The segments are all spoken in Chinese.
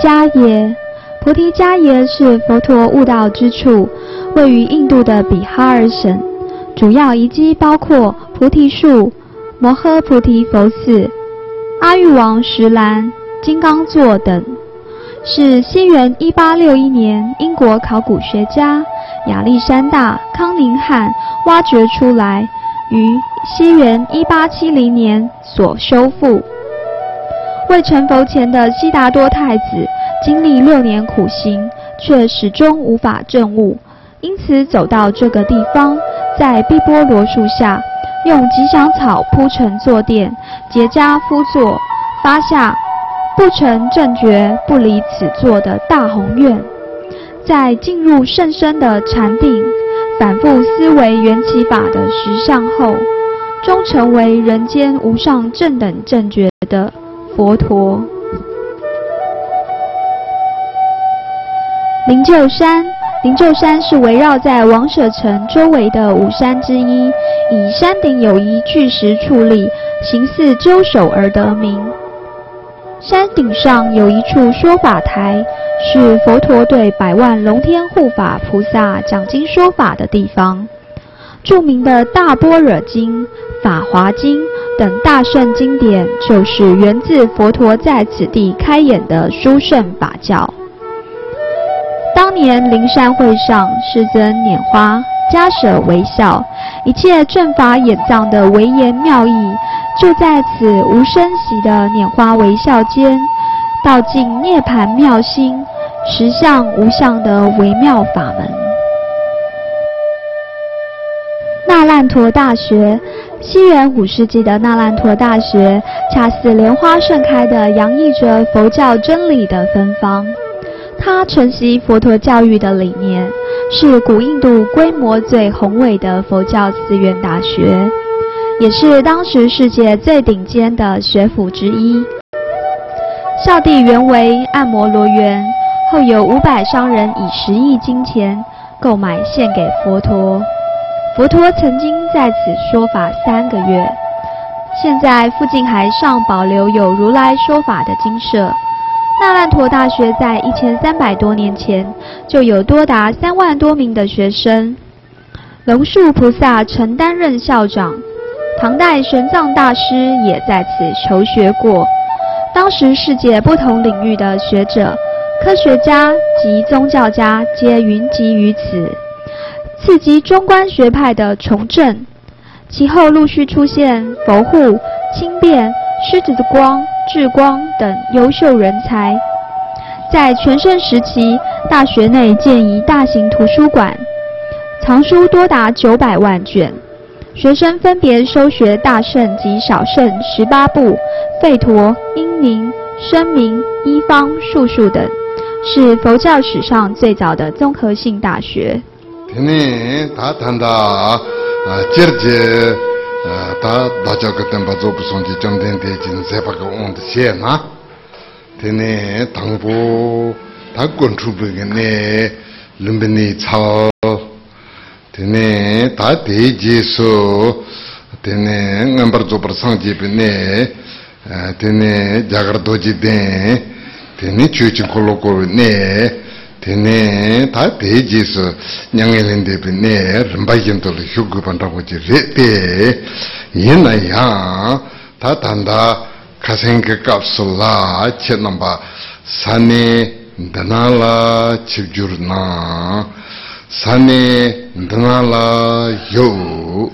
迦耶，菩提迦耶是佛陀悟道之处，位于印度的比哈尔省，主要遗迹包括菩提树、摩诃菩提佛寺、阿育王石兰、金刚座等，是西元一八六一年英国考古学家亚历山大·康宁汉挖掘出来，于西元一八七零年所修复。未成佛前的悉达多太子经历六年苦行，却始终无法证悟，因此走到这个地方，在碧波罗树下，用吉祥草铺成坐垫，结跏趺坐，发下不成正觉不离此座的大宏愿。在进入甚深的禅定，反复思维缘起法的实相后，终成为人间无上正等正觉的。佛陀，灵鹫山，灵鹫山是围绕在王舍城周围的五山之一，以山顶有一巨石矗立，形似鸠首而得名。山顶上有一处说法台，是佛陀对百万龙天护法菩萨讲经说法的地方。著名的大般若经、法华经。等大圣经典，就是源自佛陀在此地开演的殊胜法教。当年灵山会上，世尊拈花迦舍微笑，一切正法演藏的微言妙义，就在此无声息的拈花微笑间，道尽涅盘妙心，实相无相的微妙法门。那烂陀大学。西元五世纪的那烂陀大学，恰似莲花盛开的，洋溢着佛教真理的芬芳。它承袭佛陀教育的理念，是古印度规模最宏伟的佛教寺院大学，也是当时世界最顶尖的学府之一。校地原为按摩罗园，后有五百商人以十亿金钱购买，献给佛陀。佛陀曾经在此说法三个月，现在附近还尚保留有如来说法的精舍。那烂陀大学在一千三百多年前就有多达三万多名的学生。龙树菩萨曾担任校长，唐代玄奘大师也在此求学过。当时世界不同领域的学者、科学家及宗教家皆云集于此。刺激中观学派的重振，其后陆续出现佛护、清辩、狮子的光、智光等优秀人才。在全盛时期，大学内建一大型图书馆，藏书多达九百万卷。学生分别修学大圣及小圣十八部、吠陀、英明、声明、一方、术数等，是佛教史上最早的综合性大学。tene ta tanda jirje ta dacha katan bazo pusonji chamden dejin sepa ka onda she na. Tene tangpo ta kontrubuga ne lumbini cao tene ta deji su tene ngambar zopar sangjibi ne tene jagar doji den tene chuchin kolo kowe ne. tene ta peji su nyange lende pe ne rinpa yendo le hyugu pantabu ji re pe. Yena ya ta tanda kasenka kapsu la che namba sane dana la chibjur na. Sane dana la yo.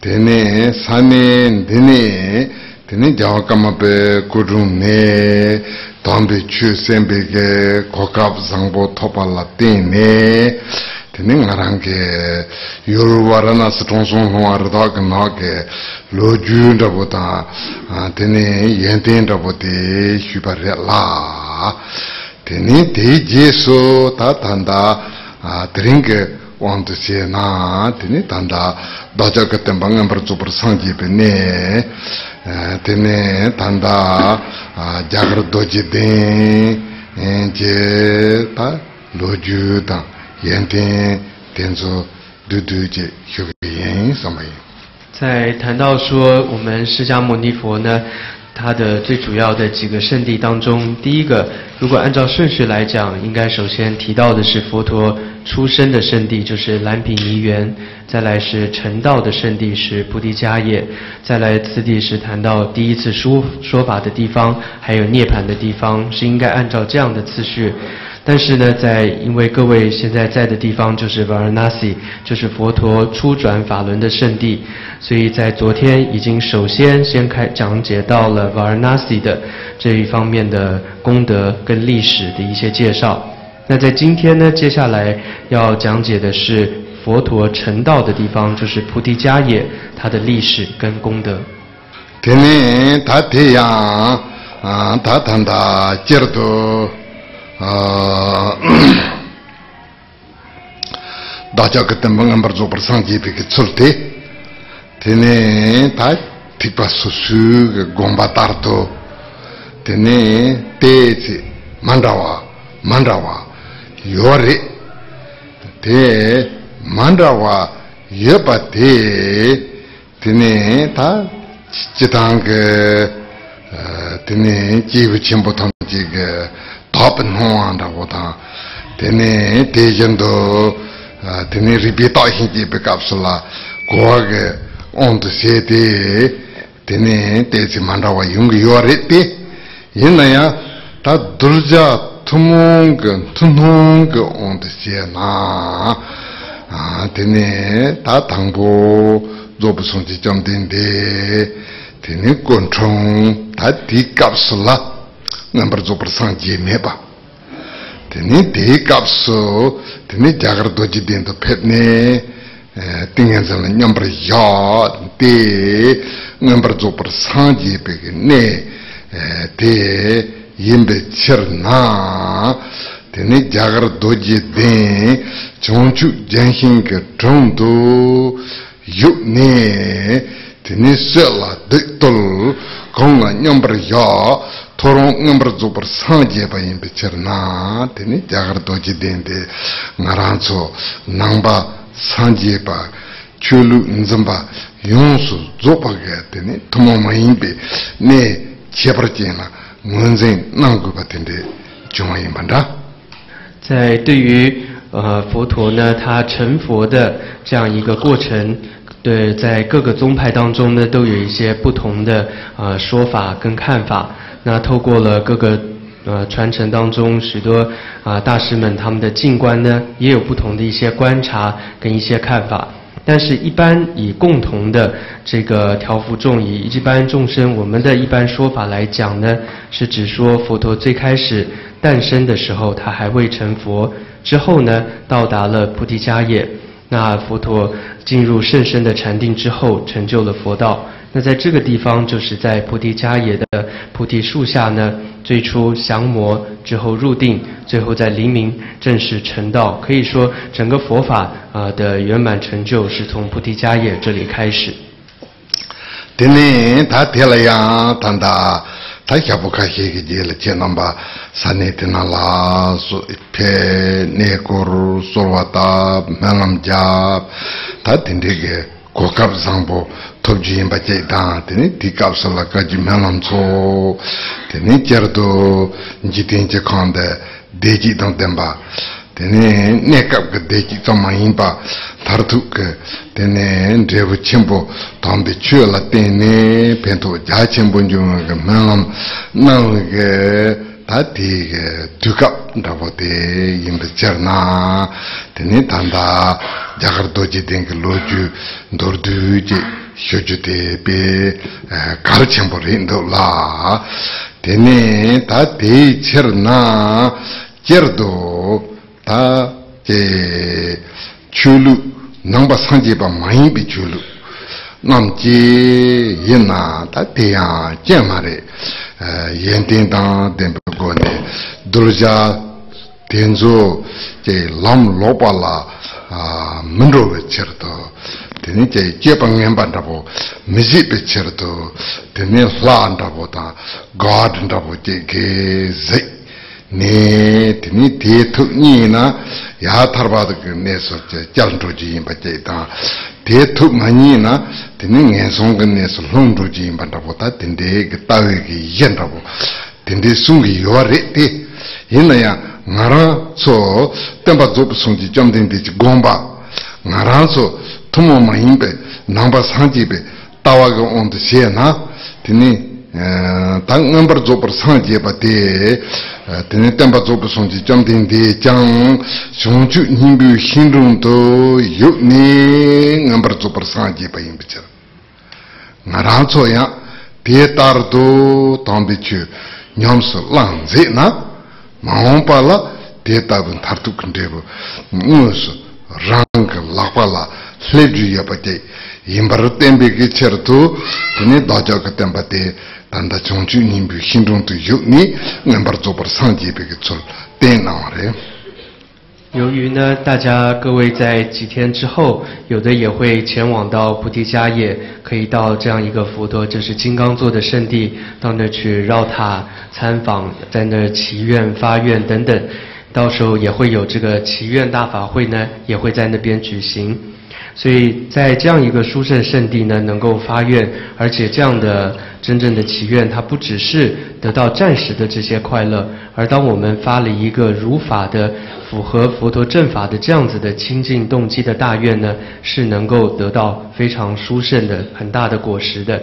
Tene sane dene tene jawa kama pe kudrung ne, dhambi chu senpe ke kokab zangbo thopa la tene, tene nga rang ke yoruwa rana sitonsong hongwa rita ka na ke lo ju ndrabo ta, tene yenten ndrabo te shubha re la, tene te je so ta tanda drinke wantu se na, tene tanda 大家给他们安排了主播的唱歌本呢啊本呢谈啊加入多几点嗯接他楼主的眼睛点住嘟嘟姐学个什么在谈到说我们释迦牟尼佛呢它的最主要的几个圣地当中，第一个，如果按照顺序来讲，应该首先提到的是佛陀出生的圣地，就是蓝毗尼园；再来是成道的圣地，是菩提迦叶；再来次第是谈到第一次说说法的地方，还有涅槃的地方，是应该按照这样的次序。但是呢，在因为各位现在在的地方就是 Varanasi，就是佛陀初转法轮的圣地，所以在昨天已经首先先开讲解到了 Varanasi 的这一方面的功德跟历史的一些介绍。那在今天呢，接下来要讲解的是佛陀成道的地方，就是菩提迦耶，它的历史跟功德。天呢，他这样啊，他谈他接着。啊， 다자 그때 뭔가 좀 벌상 깊게 쏠때 테네 다 티파수수 곰바타르도 테네 테지 만다와 만다와 요레 테 만다와 예바테 테네 다 지당 그 테네 지부 침보통 지그 pāpa nōwāndā wātā tēne tēyāndō tēne rībētā hīngi pēkāpsulā gōwā gā ōntu sētē tēne tēsī māndā wā yungi yuwa rē tē yinā yā tā durjā tūmōng tūnōng ōntu sē nā tēne tā tāngbō dzōpa sōngchī chōm tēne tēne gōnchōng tā tī kāpsulā nambar zopar san je meba tene te kapsu tene jagar doji dendo pepne eh, tingen zala nyambar ya te nambar zopar san je peke ne te yinbe chir na tene jagar doji den chonchu jenhin ke chondu yuk ne tene se la dik tol kong la nyambar ya 토롱 넘버 조버 상제 바인 비처나 되니 자가르 도지 된데 나란초 남바 상제 바 출루 인점바 용수 조바게 되니 토모마인비 네 제버지나 문진 남고 같은데 중앙인 반다 在对于呃佛陀呢他成佛的这样一个过程对在各个宗派当中呢都有一些不同的呃说法跟看法 那透过了各个呃传承当中，许多啊大师们他们的静观呢，也有不同的一些观察跟一些看法。但是，一般以共同的这个调伏众以一般众生，我们的一般说法来讲呢，是指说佛陀最开始诞生的时候，他还未成佛，之后呢，到达了菩提迦叶。那佛陀进入甚深的禅定之后，成就了佛道。那在这个地方，就是在菩提迦叶的菩提树下呢，最初降魔之后入定，最后在黎明正式成道。可以说，整个佛法啊的圆满成就是从菩提迦叶这里开始。今年他提了呀，他他他下不开心个节了，见到吧？三年的那拉说偏内国说 kokab zangpo topchi yinpa che dang, teni di kapsala kaji melam tso, teni kyardo jitin che khanda deji dang tenpa, teni nekab ka deji tsama yinpa tartu ka, teni drebu chenpo tambi chwe la teni pento ja chenpo nyunga ka melam nang ka tā tī tūkāp rāpa tī yīmbi charnā tēnī tāndā jāgar dōjī tēngi lōchū ndordū jī shōchū tē pē kār chēmbu rīndu lā tēnī tā tī charnā jirdu tā jī chūlu nāmbā sāngjī pa māyī bī chūlu namchi yinna ta piya jenmare yentin tang tenpe kone durja tenzu che lam lopa la mendo we cherto teni che jepa ngenpa ndapo misi pe cherto teni la ndapo ta god ndapo che ke zik nē tēnī tē tūk nī na yā tharbā tūk nē sō chē chāl tū jī yīmbā chē tā tē tūk mā nī na tēnī ngē sōng kā nē sō lōng tū jī yīmbā tā pō tā tēndē kā tā wē kī yēn tā pō tēndē sōng kī yuwa rē tē yī na yā ngā rā sō tēmbā dzō pō sōng jī chōm tēndē jī gōng bā ngā rā sō tū mō mā yīmbē nāng bā sāng jī bē tā wā kā ōng tū xē na tēnī tā ngāmbar dzōpar sāng jeba tē, tēne tēmba dzōpar sōng jī jāng tēng tē jāng, shōng chū nīmbū xīn rōng tō yō nē ngāmbar dzōpar sāng jeba yīmbi bichir Ngā rā tsō yā, tē tār tō tāmbi chū nyam sō lāng zē na, mā hōng pā lā tē tā bō thār tū kandē bō, ngō sō rāng kā lā pā lā, hlē chū yā pā tē, 因巴尔 temple 的前头，你大家可 temple 的，但达琼珠宁波心中都有你，因巴尔祖巴桑地 temple 前那的。由于呢，大家各位在几天之后，有的也会前往到菩提迦叶，可以到这样一个佛陀，就是金刚座的圣地，到那去绕塔、参访，在那祈愿、发愿等等。到时候也会有这个祈愿大法会呢，也会在那边举行。所以在这样一个殊胜圣地呢，能够发愿，而且这样的真正的祈愿，它不只是得到暂时的这些快乐，而当我们发了一个如法的、符合佛陀正法的这样子的清净动机的大愿呢，是能够得到非常殊胜的很大的果实的。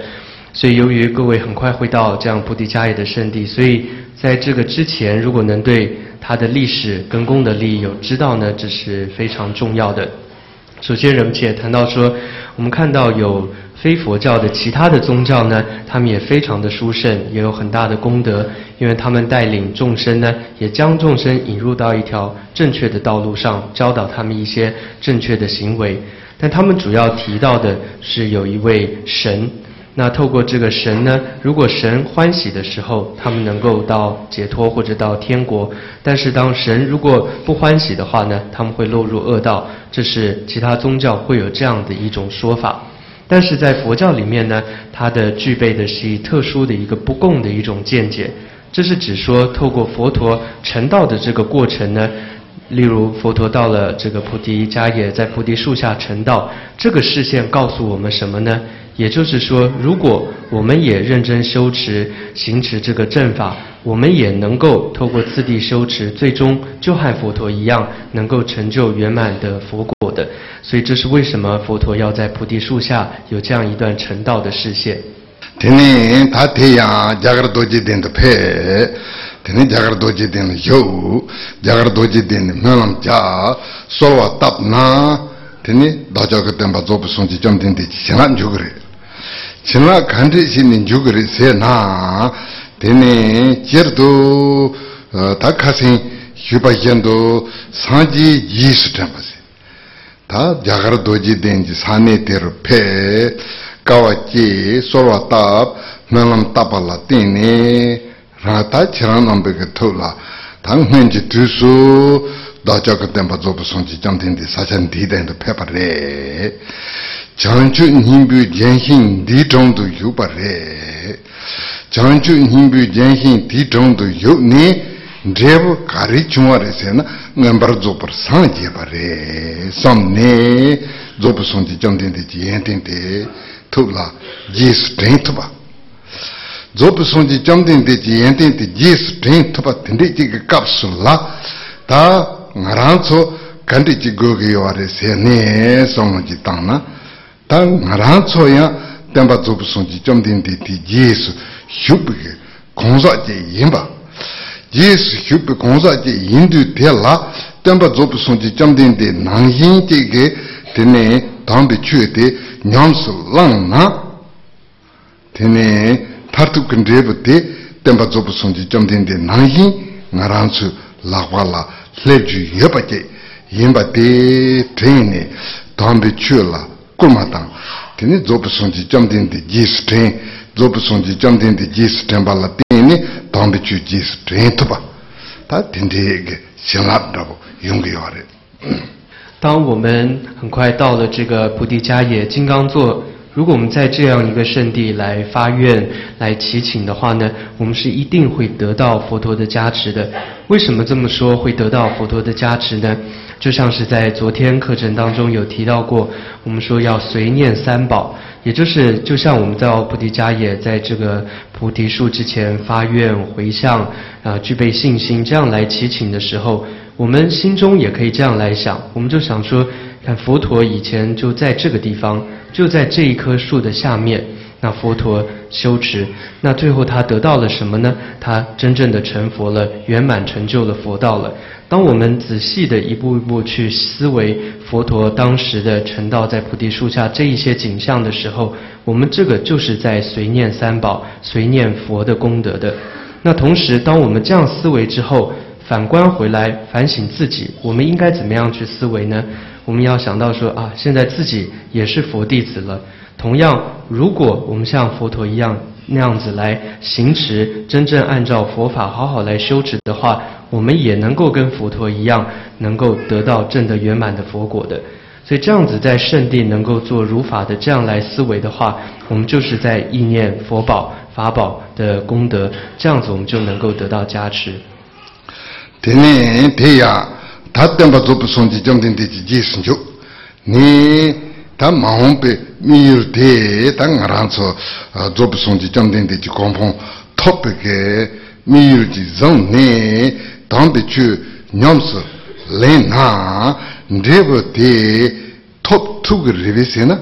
所以，由于各位很快会到这样菩提迦叶的圣地，所以在这个之前，如果能对它的历史跟功德利益有知道呢，这是非常重要的。首先，人们也谈到说，我们看到有非佛教的其他的宗教呢，他们也非常的殊胜，也有很大的功德，因为他们带领众生呢，也将众生引入到一条正确的道路上，教导他们一些正确的行为。但他们主要提到的是有一位神。那透过这个神呢，如果神欢喜的时候，他们能够到解脱或者到天国；但是当神如果不欢喜的话呢，他们会落入恶道。这是其他宗教会有这样的一种说法。但是在佛教里面呢，它的具备的是特殊的一个不共的一种见解。这是指说，透过佛陀成道的这个过程呢，例如佛陀到了这个菩提迦叶，在菩提树下成道，这个视线告诉我们什么呢？也就是说，如果我们也认真修持、行持这个正法，我们也能够透过次第修持，最终就和佛陀一样，能够成就圆满的佛果的。所以，这是为什么佛陀要在菩提树下有这样一段成道的视线。天呢，他太阳加 teni jagar doji teni yowu, jagar doji teni myolam jaa, solwa tap naa, teni dacha ka tenpa zobu songchi chom teni china njugri. China kandri shini njugri se naa, teni jirdu, eh, ta kasin yupa yendu, sanji yisu tenpa si. Ta jagar doji teni sani teru pe, kawa chi, solwa tap, myolam tapala teni, rātā chirāṅ nāmbē kē tōlā tā ngwēn jī tūsū dācā kā tēmbā dzōpa sōngchī jāng tēndī sācān dī tēndō pēpā rē. Jāngchū nīmbū jēngshīng dī chōng tō yū pā rē. Jāngchū nīmbū jēngshīng dī chōng tō yū nī ndrēbu kārī chūngwa rē sē na ngāmbar dzōpa sāng jē pā rē. Sām nē dzōpa sōngchī jāng tēndī jēng tēndī tōlā jī strength pā. zobu sunji jamdin di ji yendin di ji spring tupa tindi ji ki kap sun la ta ngaran tso kandi ji gogi yawari se ne songo ji tang na. Ta ngaran tso ya tenpa zobu sunji jamdin di di ji su hyubi ki gongsa ji yinba ji su hyubi gongsa ji yindu te la tenpa zobu sunji jamdin di nang yin ji ki tene tangbi chue di nyam su lang na. Tene tsō yā tēmbā dzōpa sōngchī chōm tēndē tē yēsū hyūpi kē gōngzā jē yīmbā yēsū hyūpi gōngzā jē yīndū tē lā tēmbā dzōpa sōngchī chōm tēndē nāng yīn jē kē tēne tāmbē chū tē nyāṃ sū lāng nā tēne thār tū kandrē bō tē tēmbā dzōpa sōngchī chōm tēndē nāng yīn ngā rāng tsū lā kwa lā hlē chū yīmbā jē yīmbā tē tēne tāmbē chū lā kulma tang teni zopu sonji jamdin di jis ten zopu sonji jamdin di jis ten bala teni dambi chu jis ten tuba ta tenti ege xinlap drabu yungi yore 当我们很快到了这个菩提迦叶金刚座 如果我们在这样一个圣地来发愿、来祈请的话呢，我们是一定会得到佛陀的加持的。为什么这么说会得到佛陀的加持呢？就像是在昨天课程当中有提到过，我们说要随念三宝，也就是就像我们在菩提迦叶在这个菩提树之前发愿回向啊，具备信心，这样来祈请的时候，我们心中也可以这样来想，我们就想说，看佛陀以前就在这个地方。就在这一棵树的下面，那佛陀修持，那最后他得到了什么呢？他真正的成佛了，圆满成就了佛道了。当我们仔细的一步一步去思维佛陀当时的成道在菩提树下这一些景象的时候，我们这个就是在随念三宝、随念佛的功德的。那同时，当我们这样思维之后，反观回来反省自己，我们应该怎么样去思维呢？我们要想到说啊，现在自己也是佛弟子了。同样，如果我们像佛陀一样那样子来行持，真正按照佛法好好来修持的话，我们也能够跟佛陀一样，能够得到正得圆满的佛果的。所以这样子在圣地能够做如法的这样来思维的话，我们就是在意念佛宝法宝的功德，这样子我们就能够得到加持。天呢，天呀。tattenpa tsopu sonji jamden dechi jesun jo ni ta mahompe miyur de ta ngaranso tsopu sonji jamden dechi kompon tope ke miyur ji zang ne tangpe chu nyamso len na ndrebo de top tuki ribi se na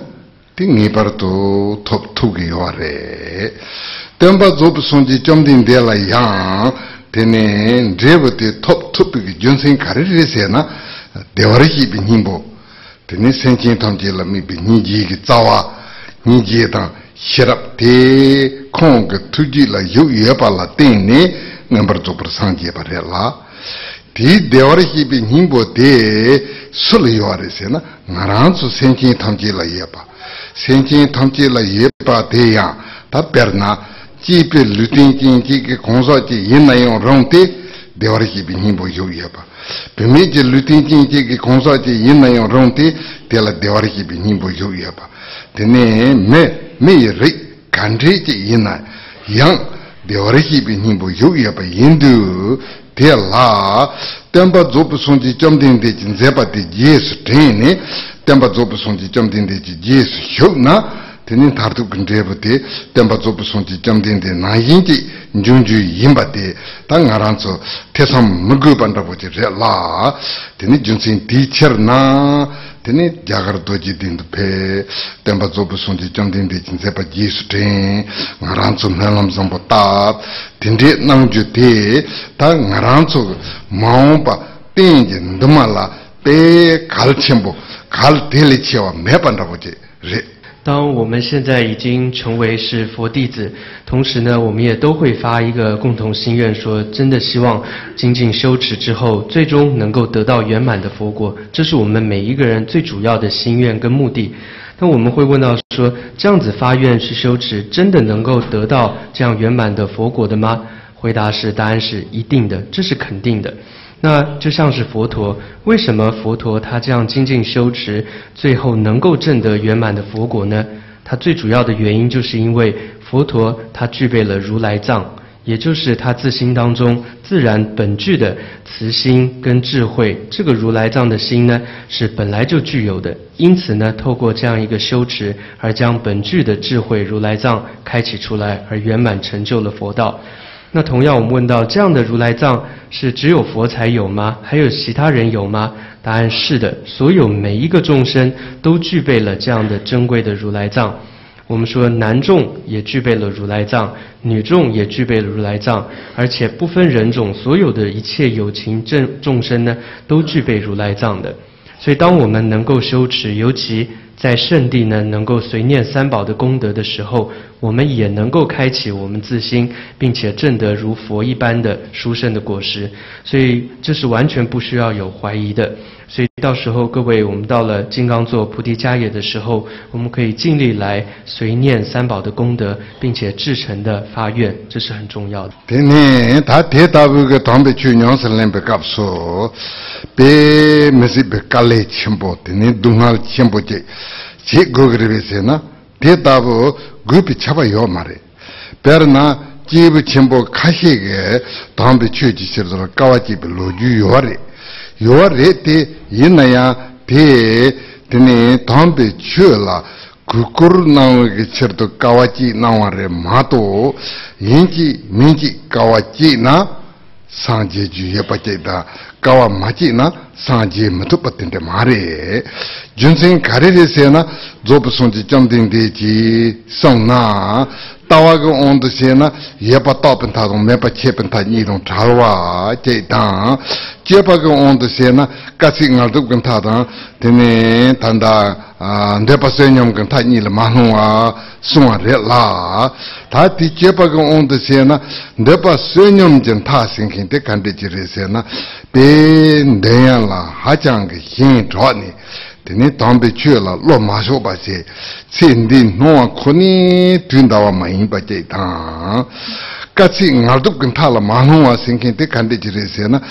ti ngipar to top tuki yuwa re tenpa tsopu sonji jamden de la yang pene drepa te top tupi ki junsen kari re se na dewari ki bi nyingbo. Pene senchen tamche la mi bi nyingji ki tsawa nyingji tang shirab te kong ka tuji la yu yepa la tenne ngambar zopar sanje pa re la. Ti dewari ki bi nyingbo te sul yuwa re se na ngarang su senchen tamche la yepa senchen tamche la yepa te yang ta perna chi pe lutin chin chi ki khonsa chi yin na yung rong te dewar chi pi nyingbo yu ya pa. Pime chi lutin chin chi ki khonsa chi yin na yung rong te tela dewar chi pi nyingbo yu ya pa. Tene me me yi rik kandre chi yin na yang dewar chi pi nyingbo yu ya pa. Yin du te la tenpa zopu son chi chom ten te chi nzepa te je su ten ne tenpa zopu son chi chom ten te chi je su na teni tartu kundrebu te tenpa tsobu sonchi jamden de na yinji njunju yinba te. Ta nga ranzo tesam mungu bandabu je re la. Teni junsin di cher na teni jagar doji dindu pe. Tenpa tsobu sonchi jamden de jinsepa jisu ten nga ranzo melam zambu tab tende nangju te ta nga ranzo maungpa tenji nduma la pe kal chenpo kal teli chewa me bandabu je re 当我们现在已经成为是佛弟子，同时呢，我们也都会发一个共同心愿，说真的希望精进修持之后，最终能够得到圆满的佛果，这是我们每一个人最主要的心愿跟目的。那我们会问到说，这样子发愿去修持，真的能够得到这样圆满的佛果的吗？回答是，答案是一定的，这是肯定的。那就像是佛陀，为什么佛陀他这样精进修持，最后能够证得圆满的佛果呢？他最主要的原因就是因为佛陀他具备了如来藏，也就是他自心当中自然本具的慈心跟智慧。这个如来藏的心呢，是本来就具有的，因此呢，透过这样一个修持，而将本具的智慧如来藏开启出来，而圆满成就了佛道。那同样，我们问到这样的如来藏是只有佛才有吗？还有其他人有吗？答案是的，所有每一个众生都具备了这样的珍贵的如来藏。我们说男众也具备了如来藏，女众也具备了如来藏，而且不分人种，所有的一切有情众众生呢，都具备如来藏的。所以，当我们能够修持，尤其在圣地呢，能够随念三宝的功德的时候，我们也能够开启我们自心，并且证得如佛一般的殊胜的果实。所以，这是完全不需要有怀疑的。所以到时候各位，我们到了金刚座菩提迦叶的时候，我们可以尽力来随念三宝的功德，并且至诚的发愿，这是很重要的。chi gogribe se na te tabo gupi chaba yo mare per na jibu chenpo kashi ge dambi chu ji shirdoro kawa jibi lo ju yo re yo re te yina ya pe tene dambi chu la kukur nawa ge shirdo kawa ji nawa re mato yinji minji kawa ji na sanje ju yepa che da kawa machi na sanji matupa tinte maare. Junsen kare re se na zopa sonji chamdin deji sang na, tawa ka ondo se na yepa tapen tadong mepa chepen tad nidong chalwa che tang, chepa ka ondo se na kasi ngal tup kan tadang tene tanda ndepa se nyam kan tad nila mahnungwa sunga re la. Ta ti chepa ka ondo se na ndepa se nyam jan ta singkin te kante chi re se na pe dēyān lā hācāng kī xīn chō nī tēnī tāmbē chū lā lō mā shō bā shē tsē ndī nō wā khunī tūndāwā mā yīn bā chē tāng katsi ngardub kinthala mahlungwa sinkin te kante jire se na.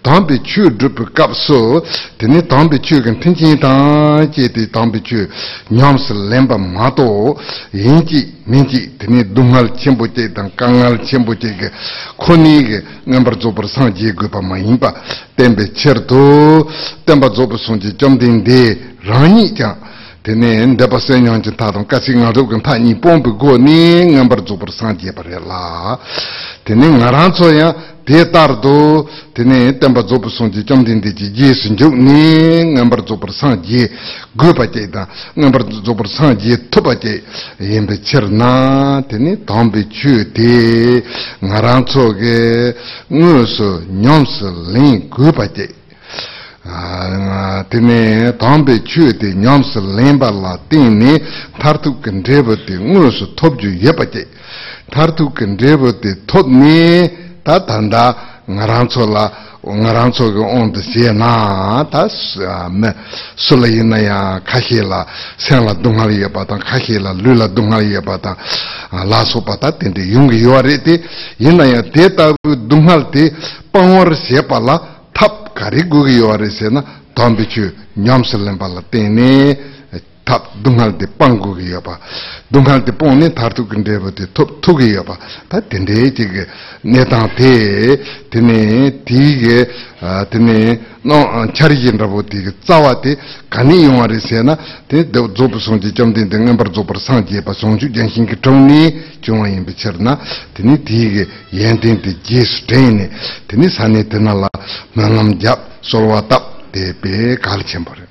Tambi chu drupu kapsu tene tambi chu kan tenchin tang che te tambi chu nyamsa lemba mato yinchi minchi tene dungal chenpo che tang kangal chenpo che ke koni ke ngambar zobar sang je gupa ma yinpa tenpe cher to tenpa zobar song che chomden de rangi kyang tene dapa senyong chen tatam kasi nga rukin ta nyi pompi go ni ngambar zubar sanje pare la. Tene nga ranso ya te tardo tene tenpa zubar sanje chamdin di ji je sunjuk ni ngambar zubar sanje go pa che da ngambar zubar sanje to pa che yembe cher na tene tambi chu te nga ranso ge ngu su nyom su ling go pa che tene tambe chue te nyamsa lemba la tene tartu kandreba te ngurusu topju yepa che tartu kandreba te topne ta tanda ngarancho la ngarancho ka onda siya na ta sula ina ya kaxe la sen la dungali yepa tang kaxe la lu la dungali yepa tang la so pa ta tende yungi yuwa re te ina ya te tabu dungal te pangwar siya pa la kari gugi yuwa re se na dhombi chu nyamsilin pala teni. 탑 둥할데 빵구기 요바 둥할데 뽕네 타르투 근데버데 톱 투기 요바 다 텐데 지게 네타테 테네 디게 아 테네 노 차리진라보 디게 짜와데 가니 요아레세나 테 조부송지 점된 등음버 조버 상지에 바 송주 전신기 정리 중앙인 비처나 테니 디게 옌텐데 제스테네 테니 산에 테나라 망암잡 솔와탑 대배 가르침버려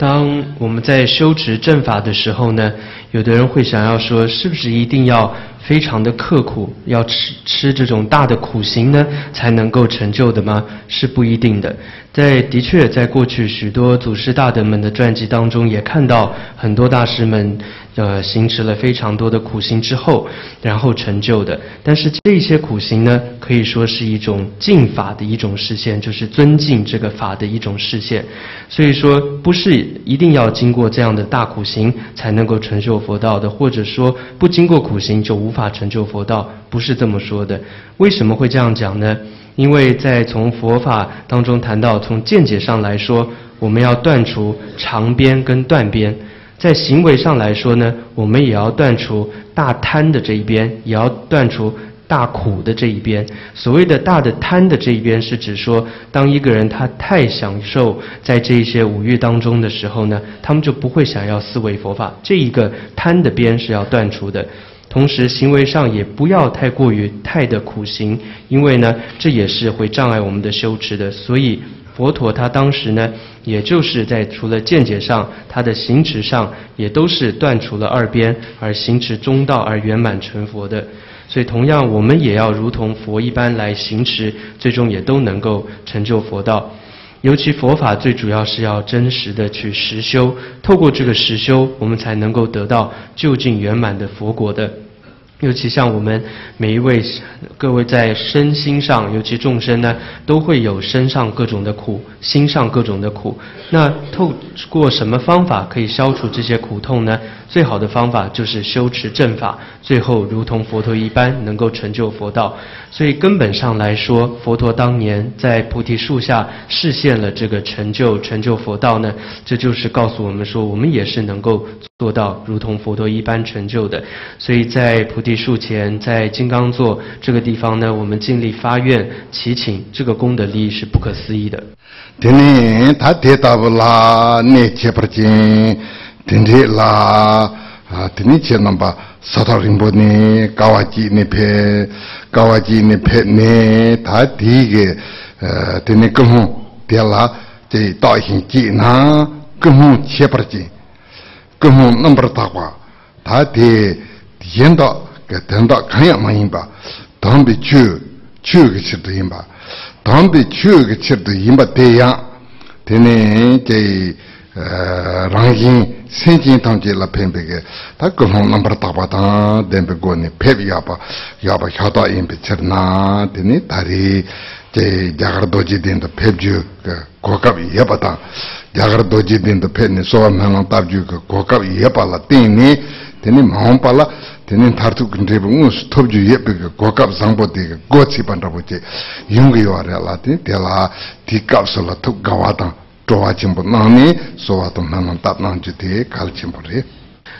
当我们在修持正法的时候呢，有的人会想要说，是不是一定要非常的刻苦，要吃吃这种大的苦行呢，才能够成就的吗？是不一定的。在的确，在过去许多祖师大德们的传记当中，也看到很多大师们，呃，行持了非常多的苦行之后，然后成就的。但是这些苦行呢，可以说是一种敬法的一种实现，就是尊敬这个法的一种实现。所以说，不是一定要经过这样的大苦行才能够成就佛道的，或者说不经过苦行就无法成就佛道，不是这么说的。为什么会这样讲呢？因为在从佛法当中谈到，从见解上来说，我们要断除长边跟断边；在行为上来说呢，我们也要断除大贪的这一边，也要断除大苦的这一边。所谓的大的贪的这一边，是指说，当一个人他太享受在这些五欲当中的时候呢，他们就不会想要思维佛法。这一个贪的边是要断除的。同时，行为上也不要太过于太的苦行，因为呢，这也是会障碍我们的修持的。所以，佛陀他当时呢，也就是在除了见解上，他的行持上也都是断除了二边，而行持中道而圆满成佛的。所以，同样我们也要如同佛一般来行持，最终也都能够成就佛道。尤其佛法最主要是要真实的去实修，透过这个实修，我们才能够得到就近圆满的佛国的。尤其像我们每一位各位在身心上，尤其众生呢，都会有身上各种的苦，心上各种的苦。那透过什么方法可以消除这些苦痛呢？最好的方法就是修持正法，最后如同佛陀一般能够成就佛道。所以根本上来说，佛陀当年在菩提树下实现了这个成就成就佛道呢，这就是告诉我们说，我们也是能够。做到如同佛陀一般成就的。所以在菩提树前，在金刚座这个地方呢，我们尽力发愿祈请，这个功德利益是不可思议的。天天他跌倒不啦，你切不进，天天啦啊，天天切那把萨陀林波呢，高瓦吉呢拍，高瓦吉呢拍呢，他第一个呃，天天跟红跌啦，这大型机那跟红切不进，跟红那么大话，他的见 ge tenda kanya ma yinba dhambi chu chu ge chirdu yinba dhambi chu ge chirdu yinba deya tene ge rangin senjin tangje la penpe ge ta kulhong nambar taba tang denpe go ne pep yaba yaba hyata yinpe chirna tene tari ge jagar doji denda pep ju ge kokab yaba tang jagar doji denda pep ne sowa mengang tab ju ge kokab yaba la tene tene mahong pala tenen tartu kundrebu ngus topju yepe ke gokab zangbo de ke gochi pandrabu che yungi yuwa la ten tela di kapsa la tuk gawa tang zhuwa chenpo nani sowa tong nanan tat nang ju de kal chenpo re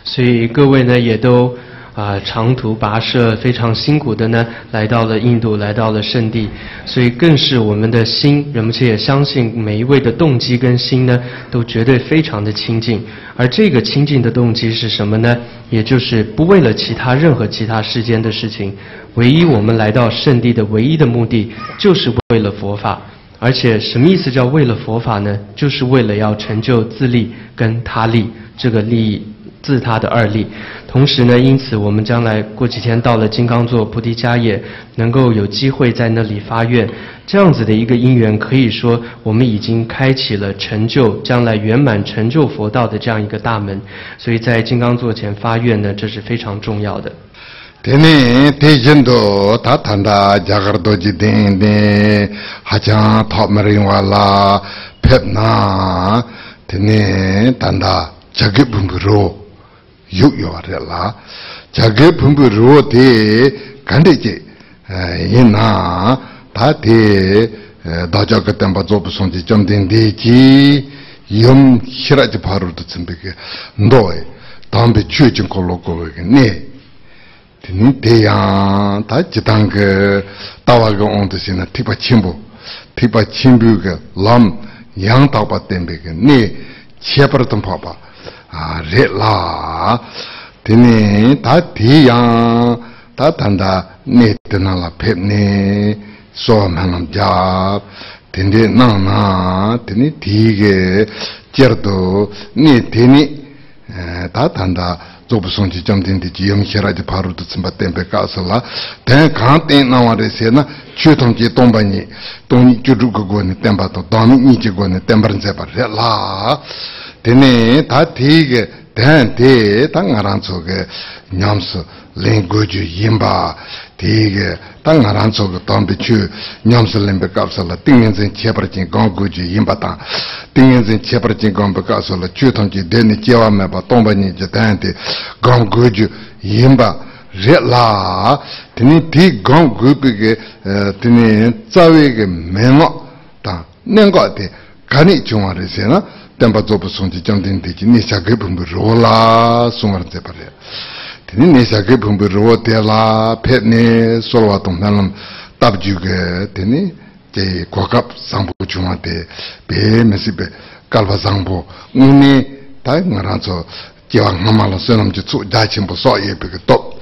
所以各位呢也都 啊，长途跋涉非常辛苦的呢，来到了印度，来到了圣地，所以更是我们的心，人们也相信每一位的动机跟心呢，都绝对非常的亲近。而这个亲近的动机是什么呢？也就是不为了其他任何其他世间的事情，唯一我们来到圣地的唯一的目的，就是为了佛法。而且什么意思叫为了佛法呢？就是为了要成就自利跟他利这个利益。自他的二力，同时呢，因此我们将来过几天到了金刚座菩提迦叶，能够有机会在那里发愿，这样子的一个因缘，可以说我们已经开启了成就将来圆满成就佛道的这样一个大门。所以在金刚座前发愿呢，这是非常重要的。天天天天都他谈的 육요아래라 자게 분부 로데 간데제 예나 다데 다자가템 바조부선지 점된데지 염 히라지 바로도 준비게 너에 담배 취진 걸로 걸게 네 대야 다 지당게 따와가 온듯이나 티바 침부 티바 침부가 람 양다바 땜베게 네 제버던 봐봐 re la tene ta ti yang ta tanda ne tena la pe ne so manam jab tende na na tene ti ge jer do ne tene ta tanda zobu songchi jam tende ji yam shira di paru tu tsimba tenpe kaasa la ten kaan ten na wa re se na chu tong chi tongpa ni tong ni chu ru go go ni tenpa to dami ni chi go ni tenpa rinze pa re la tene ta tege ten te ta ngaranso ge nyamso len goju yimba tege ta ngaranso ge tombe chu nyamso lenbe kapsa la tingen zen chepar chin gong goju yimba ta. Tingen zen chepar chin gong be kapsa la chu tong chi deni chewa me pa tomba ni je ten te gong goju yimba re la. Tene ti gong goju eh, ge tene tsawe ge meno ta nengo te gani chungwa re se na. tenpa tsopo sonji jangden deji nesha ge pumbu roho la sungar tsepa re. Teni nesha ge pumbu roho te la pet ne solwa tong nalam tab ju ge teni te kwakab sangpo chunga te pe mesi pe kalwa sangpo. Ngune ta nga ranzo jiwa ngama la sunam ju tsu jai chenpo so ye pe ge top.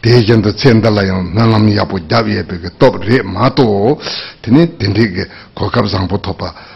Te jenda tsenda la yang nalam yapo jab ye pe ge top re mato teni tenri ge kwakab sangpo topa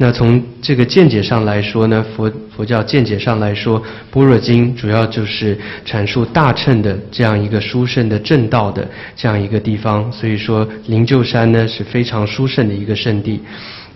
那从这个见解上来说呢，佛佛教见解上来说，《般若经》主要就是阐述大乘的这样一个殊胜的正道的这样一个地方。所以说，灵鹫山呢是非常殊胜的一个圣地。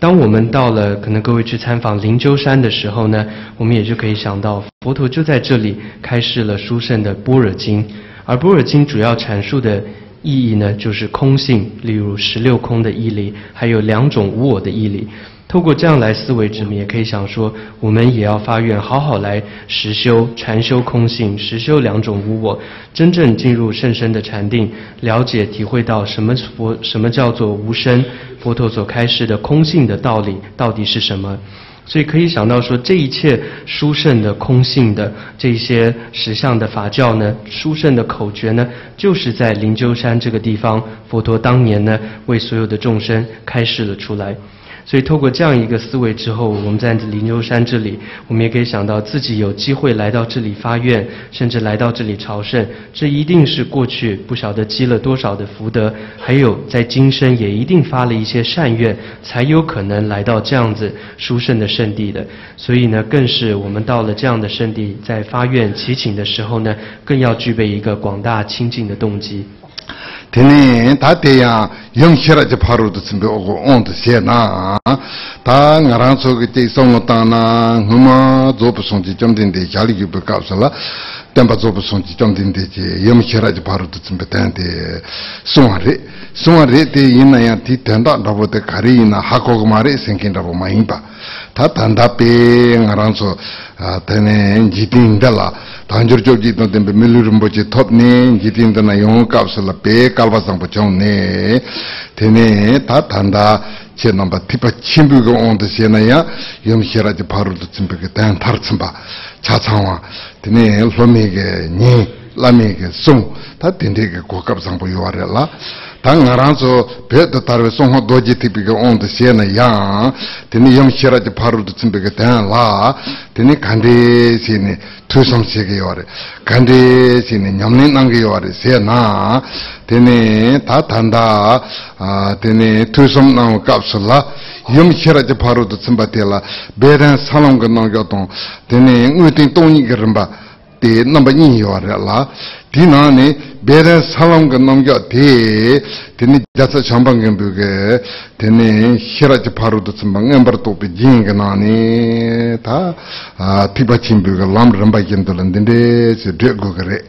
当我们到了可能各位去参访灵鹫山的时候呢，我们也就可以想到，佛陀就在这里开示了殊胜的《般若经》。而般若经主要阐述的意义呢，就是空性，例如十六空的义理，还有两种无我的义理。透过这样来思维，之们也可以想说，我们也要发愿，好好来实修禅修空性，实修两种无我，真正进入甚深的禅定，了解体会到什么佛什么叫做无生，佛陀所开示的空性的道理到底是什么。所以可以想到说，这一切殊胜的空性的这些实相的法教呢，殊胜的口诀呢，就是在灵鹫山这个地方，佛陀当年呢，为所有的众生开示了出来。所以，透过这样一个思维之后，我们在灵鹫山这里，我们也可以想到自己有机会来到这里发愿，甚至来到这里朝圣，这一定是过去不晓得积了多少的福德，还有在今生也一定发了一些善愿，才有可能来到这样子殊胜的圣地的。所以呢，更是我们到了这样的圣地，在发愿祈请的时候呢，更要具备一个广大清净的动机。teni ta teya yung shiraji paru tu tsimbi ogo on tu xe na. Ta nga rang so ki te songo ta na nguma zobu songji jomdin de jali gyubi kapsa la. Tenpa zobu songji jomdin de je yung shiraji paru tu tsimbi ten de sunga re. Sunga re te ina ya ti tenda rabo te kari ina hako kuma re senkin rabo ma ingba ta tanda pe nga rang so teni jidin de la. 단저 저기 또 덴베 밀루름 보지 톱네 기딘다나 용 값을 베 깔바상 보정네 되네 다 단다 제 넘바 티파 침부가 온데 세나야 염시라지 바로도 침부게 단 타르침바 자창와 되네 로미게 니 라미게 송다 덴데게 고갑상 보요아래라 tā ngā rāng sō pē tā tārvē sōng hō dōjī tī pī kā ōng tā xē na yāng tēne yam xē rā jī pā rū tā tsīm pī kā tēng lā tēne kāndē xē nē tū sōng xē kā yō rē kāndē xē nē ñam nē nāng kā yō rē xē nā tēne tā tāndā tēne tū sōng nāng kāp sō lā yam xē rā jī pā tā tsīm tē lā bē rāng sā lōng kā nāng kā tōng tēne ngū tēng tōng nī kā rīmbā tē nāmbā nī yō rē lā di nāni bērē sālam ka nāmgyā dē tēne jāsā chāmbāng kāmbio kē tēne xērā chā pāru tu tsambā ngāmbar tōpi jīng ka nāni tā tīpa chīmbio ka lām rāmbā kiandu lan dēndē chē dhē gu ka rē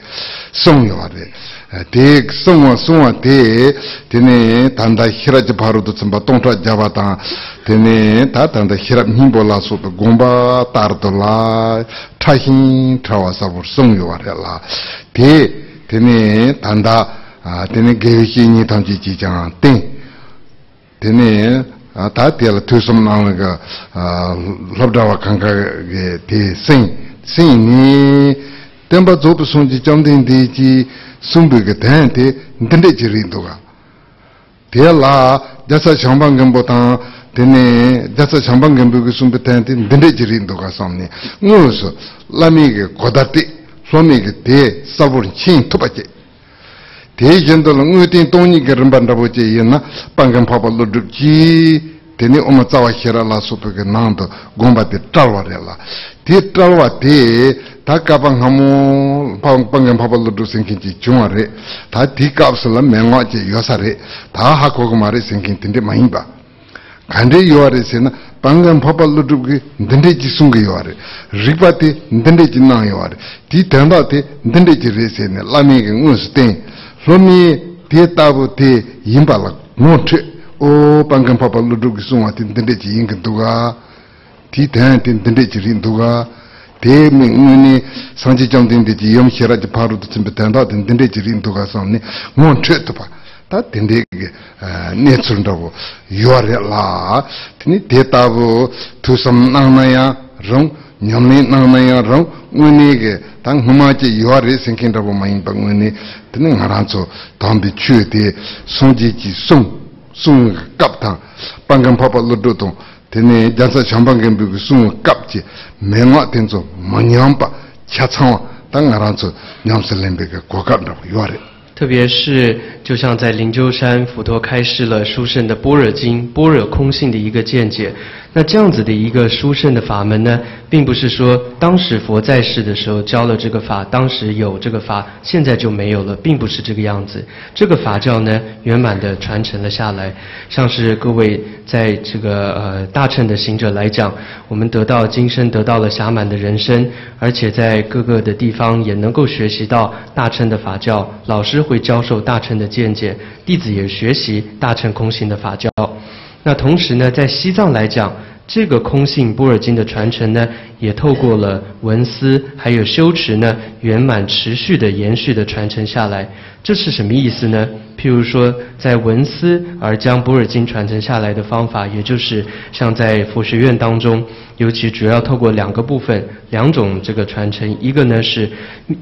sōng yawā rē dēk sōngwa sōngwa dē tēne tāndā hiraj bhārudu tsambā tōngtā jāvā tāng tēne tā tāndā hirab mīmbō lā sōtā gōmbā tārdu lā tāhīng tāwā sābur sōngyō wā rā lā dē tēne tāndā tēne gēwēshī nī tāngchī jī jāng tēng tēne tā tēla tūsum nāng lā labdāwā kāngkā dē sēng sēng nī tenpa tsobu sunji chamdeng di chi sumbu ke ten te ntende chi rinduwa. Te la jasa shambang genpo tang tene jasa shambang genpo ke sumbu ten te ntende chi rinduwa samne. Ngu su lami ke kodate, swami ke te sabur chin tupa che. Te jendolo ngu ten toni ke rinpa ndapo che ye na pangan papa lo drup chi teni oma tsawa xera la soto ke nangdo gomba te tralwa re la. Te tralwa te ta kapa ngamu pangyam papa lodo senkin chi chunga re. Ta ti kapsa la mengwa che yosa re. Ta hako kuma re senkin tende mahimba kande yuwa re se na pangyam papa lodo ke ndende chi sunga yuwa re. Rikpa te ndende chi nang yuwa re. Ti tenda te ndende chi re se ne lami ke ngun su ten. Lomi te tabu te yimba la ngon tre. o pangam papa lu du gisung atin dende ji ing duga ti tan tin dende ji rin duga de mi ngini sanji jam den de ji yom khera ji paru du tin betan da den dende ji rin duga sam ni ngon che to pa ta dende ge ne chun da bo yor la tini de ta bo tu sam na na ya rong nyam ni na na ya rong ngini ge tang huma ji yor re sing kin da bo main bang ngini tini ngaran cho dam bi chu de song ji ji song kāp tāng pāngāṃ pāpa lō tō tōng tīni jānsā chāmbāṃ kēmbī kī sōng kāp jī mē ngā tēn tsō mā nyam pā chā tsāngwa tā ngā rā tsō nyam sā lēmbī kī kua kāp nabō yuwa rē 特别是，就像在灵鹫山，佛陀开示了殊胜的般若经、般若空性的一个见解。那这样子的一个殊胜的法门呢，并不是说当时佛在世的时候教了这个法，当时有这个法，现在就没有了，并不是这个样子。这个法教呢，圆满的传承了下来。像是各位在这个呃大乘的行者来讲，我们得到今生得到了暇满的人生，而且在各个的地方也能够学习到大乘的法教，老师会教授大乘的见解，弟子也学习大乘空性的法教。那同时呢，在西藏来讲，这个空性波尔经的传承呢，也透过了文思还有修持呢，圆满持续的延续的传承下来。这是什么意思呢？譬如说，在文思而将般若经传承下来的方法，也就是像在佛学院当中，尤其主要透过两个部分、两种这个传承，一个呢是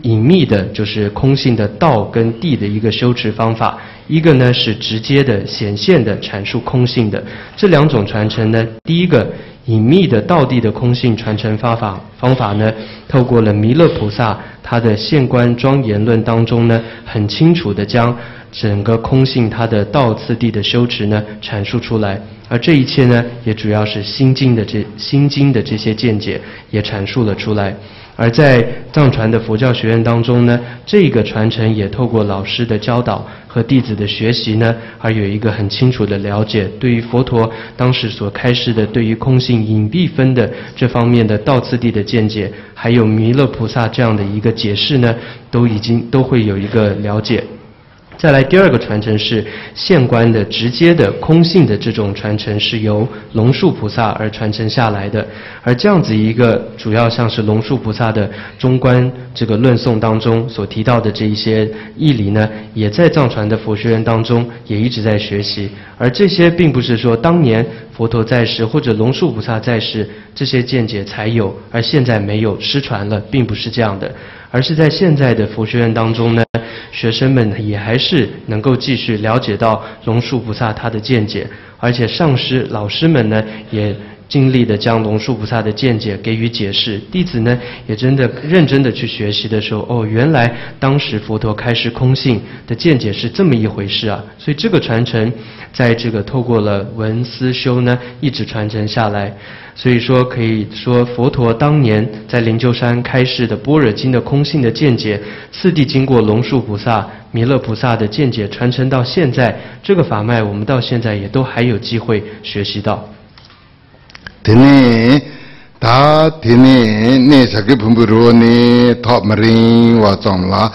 隐秘的，就是空性的道跟地的一个修持方法；一个呢是直接的、显现的阐述空性的。这两种传承呢，第一个。隐秘的道地的空性传承方法方法呢，透过了弥勒菩萨他的现观庄严论当中呢，很清楚的将整个空性它的道次第的修持呢阐述出来，而这一切呢，也主要是心经的这心经的这些见解也阐述了出来。而在藏传的佛教学院当中呢，这个传承也透过老师的教导和弟子的学习呢，而有一个很清楚的了解。对于佛陀当时所开示的对于空性隐蔽分的这方面的道次第的见解，还有弥勒菩萨这样的一个解释呢，都已经都会有一个了解。再来第二个传承是现观的直接的空性的这种传承，是由龙树菩萨而传承下来的。而这样子一个主要像是龙树菩萨的中观这个论颂当中所提到的这一些义理呢，也在藏传的佛学院当中也一直在学习。而这些并不是说当年佛陀在世或者龙树菩萨在世这些见解才有，而现在没有失传了，并不是这样的。而是在现在的佛学院当中呢，学生们也还是能够继续了解到龙树菩萨他的见解，而且上师老师们呢也。尽力的将龙树菩萨的见解给予解释，弟子呢也真的认真的去学习的时候，哦，原来当时佛陀开示空性的见解是这么一回事啊！所以这个传承，在这个透过了文思修呢，一直传承下来。所以说可以说，佛陀当年在灵鹫山开示的般若经的空性的见解，次第经过龙树菩萨、弥勒菩萨的见解传承到现在，这个法脉我们到现在也都还有机会学习到。tene ta tene ne sakye pumburu ne top marin wa tsangla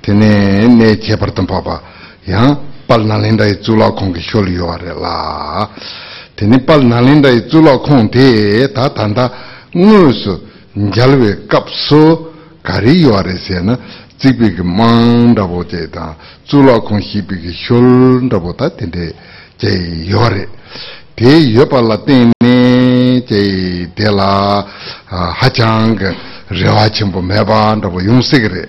tene ne chepar papa yang pal nalinda i zula kong ki shol yuwa re la. Tene pal nalinda i zula kong te ta tanda ngu su njalwe kap su kari yuwa re se na zikbi ki mang dabo che ta. Zula kong shibi ki shol dabo ta tene che yuwa re. Te yuwa pala tene te tela hachang rewa chenpo meba ndabu yungsikire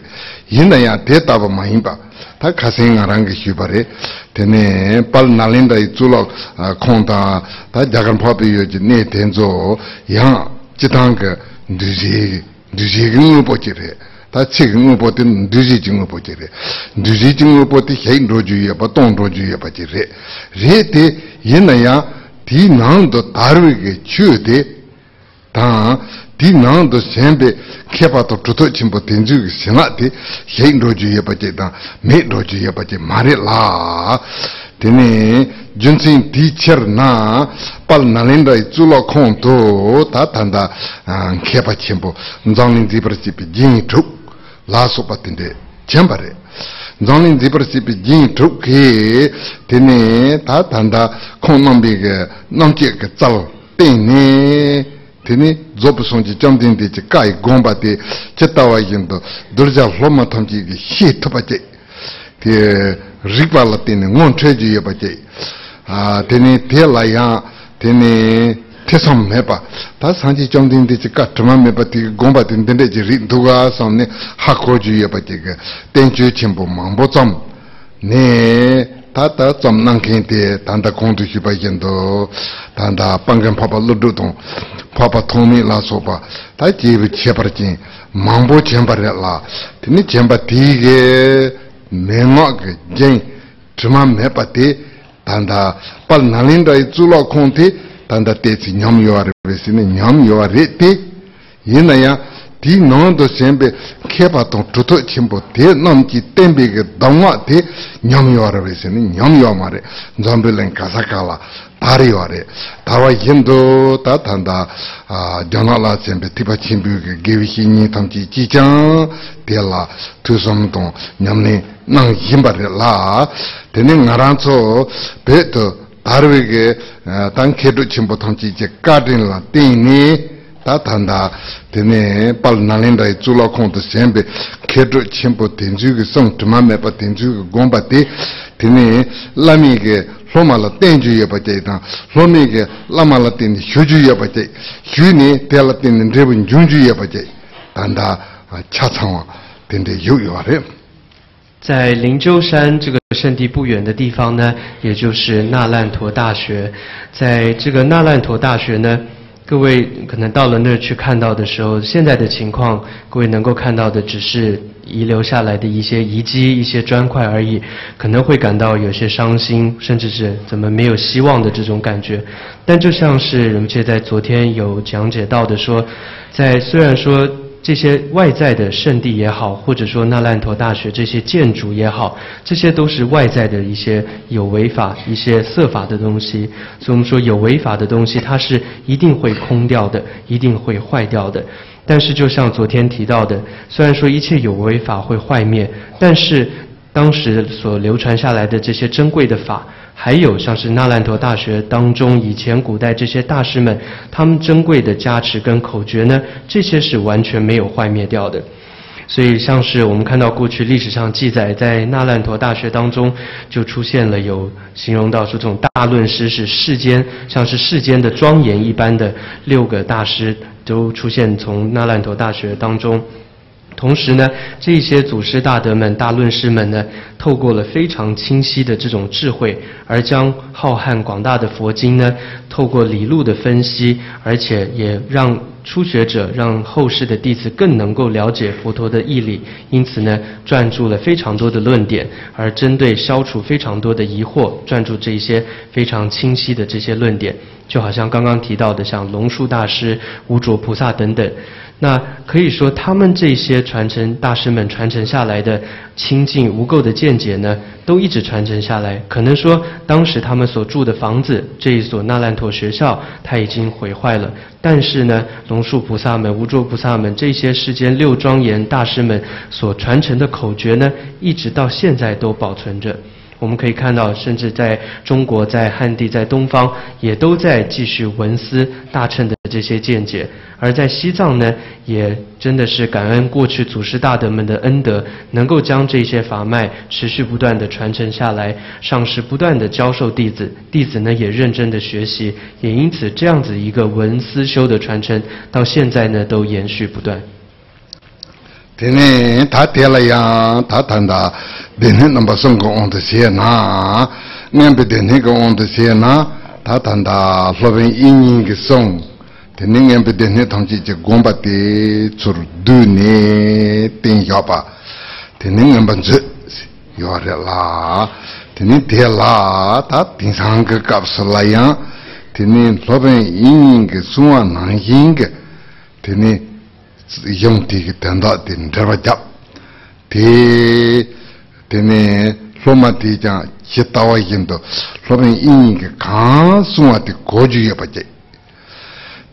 yinda ya te taba mahimba ta kasi nga rangi shibare tene pal nalinda i tsulok kongta ta jagan papi yoji ne tenzo yang chitang dhuzhi dhuzhi ngungpo chire tā chīk ngū pōti ndūjī chī ngū pōchī rē ndūjī chī ngū pōti xēi ndō jū yabā tōng ndō jū yabā chī rē rē tē yin nā yā di nāng do tarwe ge chū de, tāng di nāng do senbe khepa to truto chimpo tenzu ge sena de, sheng roju yeba che tāng, me roju yeba che mare la, tene junsin di cher na, pal nalenda i zulo kong to, ta tanda khepa chimpo, nzang ling di prasipi jingi chuk, la sopa tende, chemba re. zangling zibar sipi jing truk he tene ta tanda kong nambi ge namche ge tsal pen ne. Tene zobu songji jamdin de che kai gomba de chetawa yin do durja loma tamji ge she tapa che. Te rikwa la tene ngon che ju ye pa che. Ah, tene te la yang tene tesam mepa ta sanji chomdin di chika tuma mepa ti gomba din dinde ji ri duga samne hakho ju yepa ti ka tenchu chimbo mangbo tsam. Ne ta ta tsam nangkin ti tanda kondu shiba yendo tanda pangan papa ludu tong papa tomi la sopa ta jibi chepar jing mangbo chembar la tini chembar ti ge mengo ge jeng tuma mepa ti tanda pal nalinda i zulo kong ti tanda tetsi nyam yuwa rebe sini nyam yuwa re te yina ya di nangdo senpe kepa tong tuto chimbo te nam ki tenpe ke dangwa te nyam yuwa rebe sini nyam yuwa ma re zambi len kasakala tari yuwa re. Tarwa yendo ta tanda jana la senpe tipa chimbo ke gewi ki nyi tamchi chi chang te la tu som tong nyam ni nang yimba re la. Teni ngaran so pe to 요마레 잠벨렌 카사칼라 다리와레 다와 힌도 다탄다 아 전화라 셈베 티바 침비게 게위히니 탐지 지장 데라 투솜동 냠네 낭 힘바레라 데네 나란초 베토 다르게 땅 캐도 침보 탐지 이제 가든라 띵니 다탄다 데네 발나린다이 줄라콘도 셈베 캐도 침보 딘주게 송 투마메 바 딘주게 곰바티 데네 라미게 로마라 땡주ye bache tang lomige lamala tin hyujuye bache hyuni tela tin rebun junjuye bache tanda chachangwa tende yugyore 在灵鹫山这个圣地不远的地方呢，也就是那烂陀大学。在这个那烂陀大学呢，各位可能到了那儿去看到的时候，现在的情况，各位能够看到的只是遗留下来的一些遗迹、一些砖块而已，可能会感到有些伤心，甚至是怎么没有希望的这种感觉。但就像是人们现在昨天有讲解到的说，在虽然说。这些外在的圣地也好，或者说那烂陀大学这些建筑也好，这些都是外在的一些有违法、一些色法的东西。所以我们说有违法的东西，它是一定会空掉的，一定会坏掉的。但是就像昨天提到的，虽然说一切有违法会坏灭，但是当时所流传下来的这些珍贵的法。还有像是那烂陀大学当中，以前古代这些大师们，他们珍贵的加持跟口诀呢，这些是完全没有坏灭掉的。所以像是我们看到过去历史上记载，在那烂陀大学当中，就出现了有形容到说这种大论师是世间像是世间的庄严一般的六个大师，都出现从那烂陀大学当中。同时呢，这些祖师大德们、大论师们呢，透过了非常清晰的这种智慧，而将浩瀚广大的佛经呢，透过理路的分析，而且也让初学者、让后世的弟子更能够了解佛陀的义理。因此呢，撰著了非常多的论点，而针对消除非常多的疑惑，撰著这些非常清晰的这些论点，就好像刚刚提到的，像龙树大师、无着菩萨等等。那可以说，他们这些传承大师们传承下来的清净无垢的见解呢，都一直传承下来。可能说，当时他们所住的房子，这一所那烂陀学校，它已经毁坏了。但是呢，龙树菩萨们、无著菩萨们这些世间六庄严大师们所传承的口诀呢，一直到现在都保存着。我们可以看到，甚至在中国、在汉地、在东方，也都在继续文思大乘的这些见解；而在西藏呢，也真的是感恩过去祖师大德们的恩德，能够将这些法脉持续不断的传承下来，上师不断的教授弟子，弟子呢也认真的学习，也因此这样子一个文思修的传承，到现在呢都延续不断。tene ta tela yang ta tanda dene namba songko ondo siye na ngambi dene ko ondo siye na ta tanda loben inyi ki song. Tene ngambi dene tangchi che gomba te tsur du ne ten yoba tene ngamban tsu yore la. Tene tela ta tingsang ka kapsa la yang tene loben inyi ki suwa nang yin ki tene yam tiki tanda tini dhava jab ti tini loma ti jang jitawa yinto loma ingi ki kaan suwa ti goju yaba jay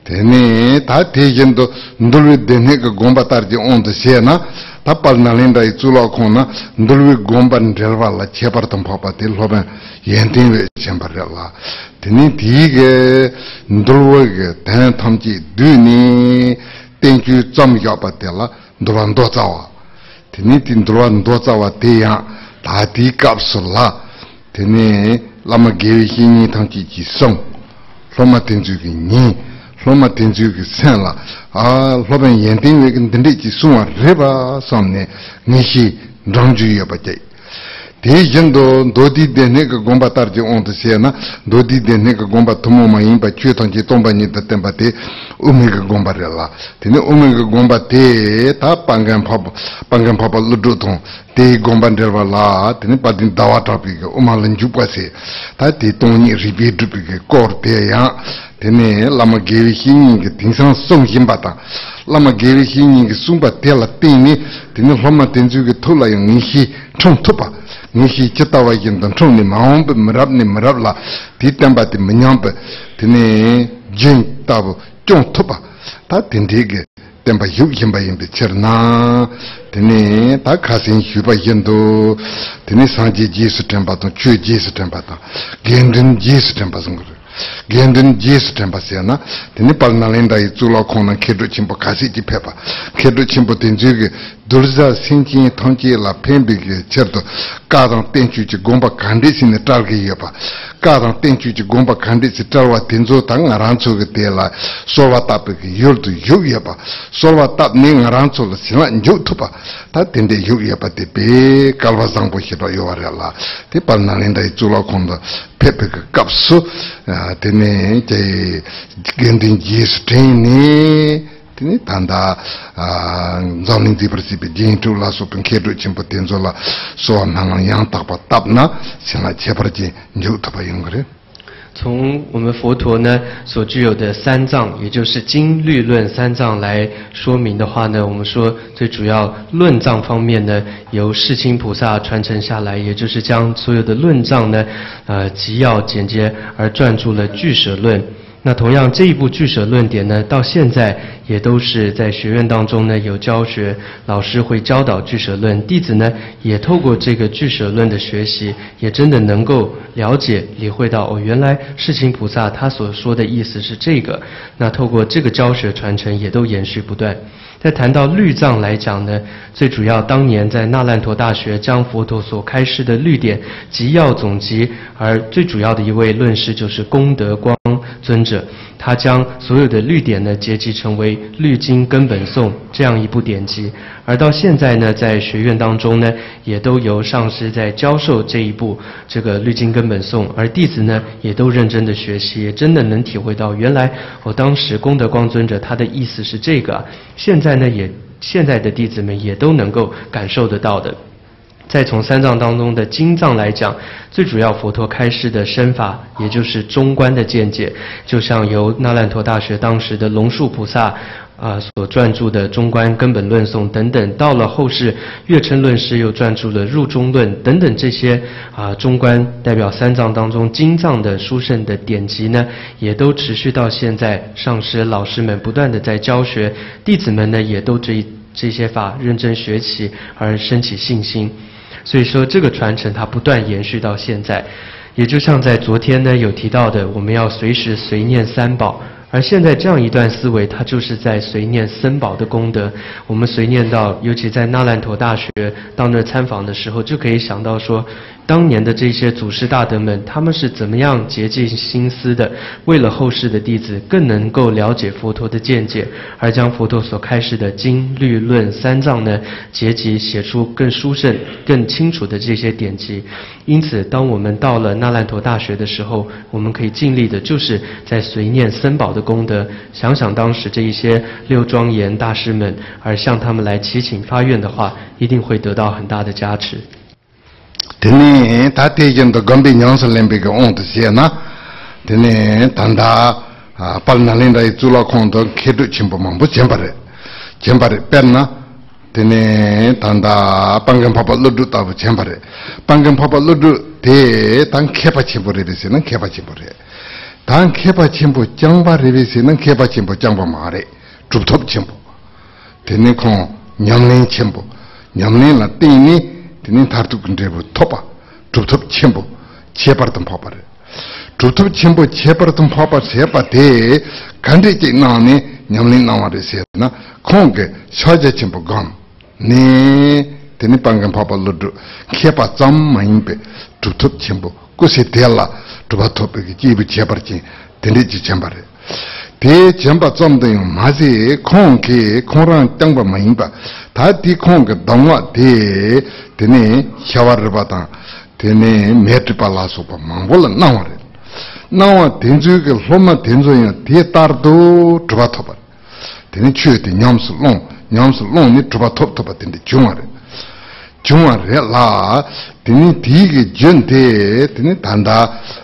tini ta ti yinto ndulwi dene ka gomba tarji ondo xe na ta pal nalinda i tsula kong na ndulwi gomba ndrelwa la chebar tampapa ti loma yentinwe chebar la tini ti ge ndulwi ge tena tamji du ni tenchu tsam yopa tela ndruwa ndo tsawa teni ti ndruwa ndo tsawa teya tati kapsu la teni lama gewe hi nyi tangchi chi song loma tenchu ki nyi loma tenchu ki sen la a loma yen tenwe ki ndende chi suwa reba samne ngishi rangju yopa chay Tei jindō dōdī dēne ka gōmbā tārjī ōntu xie na, dōdī dēne ka gōmbā tōmō ma yīmbā chū tōngchī tōmbā nī tā tēmbā tē umi ka gōmbā rē lā. Tēne umi ka gōmbā tē tā pāngān pāpa, pāngān pāpa lūdhū tōng, tē gōmbā rē wā lā, tēne pātīn dāwā tāpī ka, umā lān jūpa xie, tā tē tōngi rībī dhūpī ka, kōr tē yā, tēne lāma gēvī xīngi ka tīngsāng sōng xīmbā tā, lāma gēvī xīngi ka sūmbā tē lā tēne, tēne lōma tēnzū ka tōla yō ngī xī chōng tōpa, ngishi chitawa yindan chungni maungpa mirabni mirabla ti tenpa ti minyangpa tini jing tabu chung tupa ta tindigi tenpa yub yinpa yinpi chirna tini ta khasin yupa yindu tini sanji jisu tenpa tong chu jisu tenpa tong gendrin jisu tenpa zunguru. gendin jesu tenpa siya na teni pal nalinda i zula kona kedro chimpo kasi ji pepa kedro chimpo tenziyo ge durza sinkin tongki la penbi ge cherdo kadang tenchu chi gomba kandi si ne targi iyo pa. Kadang tenchu chi gomba kandi si tarwa tenzo ta nga ranzo ge te la solwa tabi ge yordo yog iyo pa. Solwa tap ne nga ranzo la sila nyo tupa ta tende yog iyo pa te pe kalwa zangpo hiro yo re la. Te pal nalinda i zula kona pepe ka kapsu tene te gendin jesu tene tene tanda zamling zibra zibi jen tu la so pen kedo chenpo tenzo la so nangan yang takpa tabna sena chebra jen nyo taba yungre. 从我们佛陀呢所具有的三藏，也就是经律论三藏来说明的话呢，我们说最主要论藏方面呢，由世亲菩萨传承下来，也就是将所有的论藏呢，呃，集要简洁而撰著了俱舍论。那同样这一部俱舍论点呢，到现在也都是在学院当中呢有教学，老师会教导俱舍论，弟子呢也透过这个俱舍论的学习，也真的能够了解、理会到哦，原来世亲菩萨他所说的意思是这个。那透过这个教学传承，也都延续不断。在谈到律藏来讲呢，最主要当年在那烂陀大学将佛陀所开示的律典集要总集，而最主要的一位论师就是功德光尊者，他将所有的律典呢结集成为《律经根本颂》这样一部典籍，而到现在呢，在学院当中呢，也都由上师在教授这一部这个《律经根本颂》，而弟子呢也都认真的学习，也真的能体会到原来我当时功德光尊者他的意思是这个，现。在呢，也现在的弟子们也都能够感受得到的。再从三藏当中的经藏来讲，最主要佛陀开示的身法，也就是中观的见解，就像由那烂陀大学当时的龙树菩萨。啊，所撰著的《中观根本论颂》等等，到了后世，月称论师又撰著了《入中论》等等这些啊，中观代表三藏当中经藏的殊胜的典籍呢，也都持续到现在，上师老师们不断的在教学，弟子们呢也都这这些法认真学习而升起信心，所以说这个传承它不断延续到现在，也就像在昨天呢有提到的，我们要随时随念三宝。而现在这样一段思维，它就是在随念僧宝的功德。我们随念到，尤其在那烂陀大学到那参访的时候，就可以想到说。当年的这些祖师大德们，他们是怎么样竭尽心思的，为了后世的弟子更能够了解佛陀的见解，而将佛陀所开示的经律论三藏呢，结集写出更殊胜、更清楚的这些典籍。因此，当我们到了那烂陀大学的时候，我们可以尽力的，就是在随念僧宝的功德，想想当时这一些六庄严大师们，而向他们来祈请发愿的话，一定会得到很大的加持。tene ta tejen to gambi nyansa lembe ke on to siya na. Tene tanda pal nalin rai zula kong to kedu chimpo mambu chempare chempare pen na. Tene tanda pangan papa ludu tabu chempare pangan papa ludu te tang kepa chimpo rebe si nang kepa chimpo re. Tang kepa chimpo changpa rebe si nang kepa chimpo changpa ma re. Chuptop chimpo tene kong nyamlin chimpo nyamlin la teni 드니 다르둑 근데부 토바 두톱 쳔부 제바르던 파바레 두톱 쳔부 제바르던 파바 제바데 간데지 나니 냠린 나와레세나 콩게 샤제 쳔부 감네 드니 방금 파바 루드 케바 잠 마인베 두톱 쳔부 고세 데라 두바톱게 지부 제바르지 드니 지 쳔바레 dē jiāmbā tsaṁdāyō māsī khōng kē khōng rāng tāngbā māyīmbā tā tī khōng kē dāngwā dē tēne xiawā rīpa tāng tēne mē rīpa lā sōpa māngbō lā nāwā rī nāwā tēnzū kē lōma tēnzū yō dē tār dō rīpa tōpa tēne chū tē ñam sū lōng ñam sū lōng nī rīpa tōp tōpa tēne chūngā rī chūngā rī lā tēne tī kē jēn tē tēne tāndā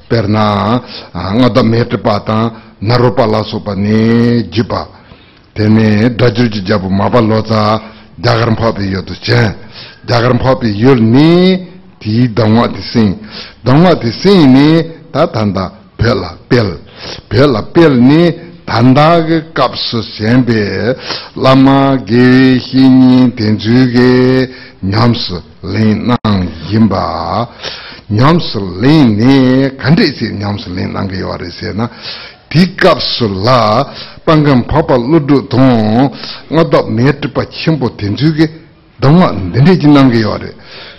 perna nga da metri pa ta naru pa la so pa ne jipa tene dajru ji jabu ma pa lo za jagaram pa pi yo tu chen. Jagaram pa pi yo ni ti dangwa ti sin. Dangwa ti sin ni ta tanda pela pel. Pela pel ni tanda ge kapsu senbe lama ge hini ni ten ge nyam len nang yimba nyamsulin ne kandai se nyamsulin nangayi wari se na dikapsula pangam papa ludu don ngada metripa chimpo tenzuge dangwa ndende ji nangayi wari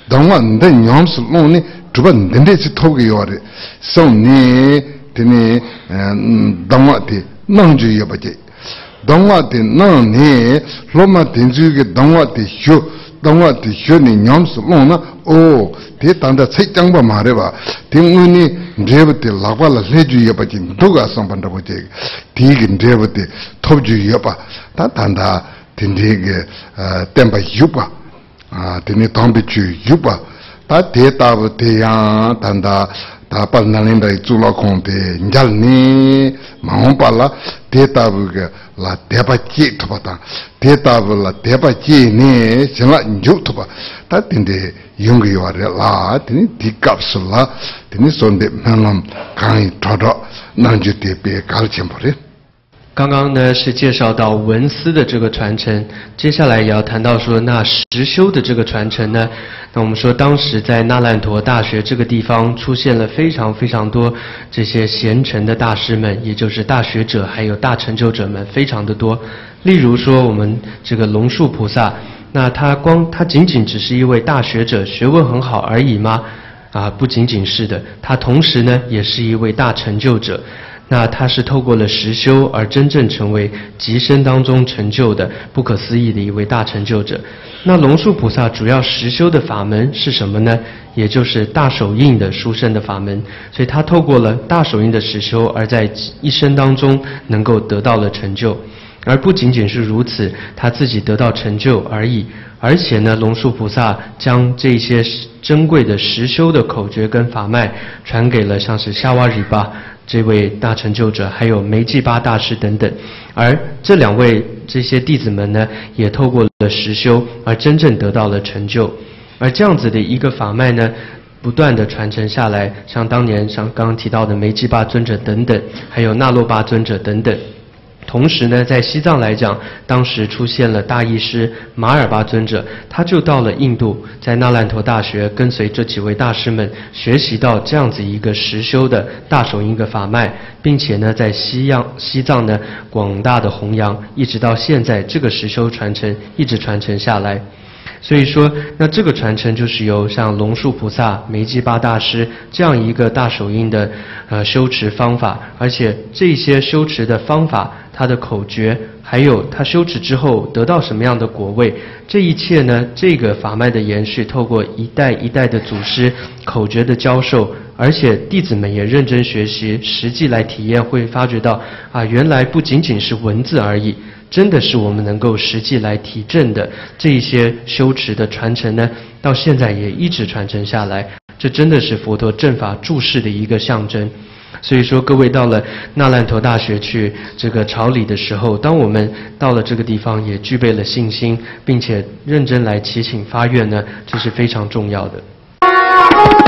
dangwa nda nyamsulin ne dhruba ndende si togayi wari sau ne tene dangwa te nangju yabaji dangwa te nang ne loma tenzuge dangwa te shio dāngwā tī shio nī ñam sī lōng na o tī tāndā cik tāngbā mā rē bā tī ngū nī ndrēba tī lākwa lā lē jū yabā jī ndukā sāng pāndā bō jē tī kī ndrēba tī tōp jū yabā tā tāndā tī ndrē kī tēmbā yubā tī nī tāmbī jū yubā tā tē tāpa tē yāng tāndā tā pā nālindā i tsūla khōng tē njāl nē māhōng pā la tē tāpa kā la tēpa chē tūpa tā tē tāpa la tēpa chē nē shēn la njū tūpa tā tīndē yung kī wā rē la tīni tī kāp sū la tīni sōndē mēngam kāngi tō rō nāng jū tē pē kāl chēmpa rē 刚刚呢是介绍到文思的这个传承，接下来也要谈到说那实修的这个传承呢。那我们说当时在那烂陀大学这个地方出现了非常非常多这些贤臣的大师们，也就是大学者还有大成就者们非常的多。例如说我们这个龙树菩萨，那他光他仅仅只是一位大学者，学问很好而已吗？啊，不仅仅是的，他同时呢也是一位大成就者。那他是透过了实修而真正成为极深当中成就的不可思议的一位大成就者。那龙树菩萨主要实修的法门是什么呢？也就是大手印的殊胜的法门。所以他透过了大手印的实修，而在一生当中能够得到了成就。而不仅仅是如此，他自己得到成就而已。而且呢，龙树菩萨将这些珍贵的实修的口诀跟法脉传给了像是夏瓦里巴。这位大成就者，还有梅济巴大师等等，而这两位这些弟子们呢，也透过了实修而真正得到了成就，而这样子的一个法脉呢，不断的传承下来，像当年像刚刚提到的梅济巴尊者等等，还有那洛巴尊者等等。同时呢，在西藏来讲，当时出现了大医师马尔巴尊者，他就到了印度，在那烂陀大学跟随这几位大师们学习到这样子一个实修的大手印的法脉，并且呢，在西藏西藏呢广大的弘扬，一直到现在这个实修传承一直传承下来。所以说，那这个传承就是由像龙树菩萨、梅基巴大师这样一个大手印的呃修持方法，而且这些修持的方法，它的口诀，还有他修持之后得到什么样的果位，这一切呢，这个法脉的延续，透过一代一代的祖师口诀的教授，而且弟子们也认真学习，实际来体验，会发觉到啊，原来不仅仅是文字而已。真的是我们能够实际来提证的这一些修持的传承呢，到现在也一直传承下来。这真的是佛陀正法注释的一个象征。所以说，各位到了那烂陀大学去这个朝礼的时候，当我们到了这个地方，也具备了信心，并且认真来祈请发愿呢，这是非常重要的。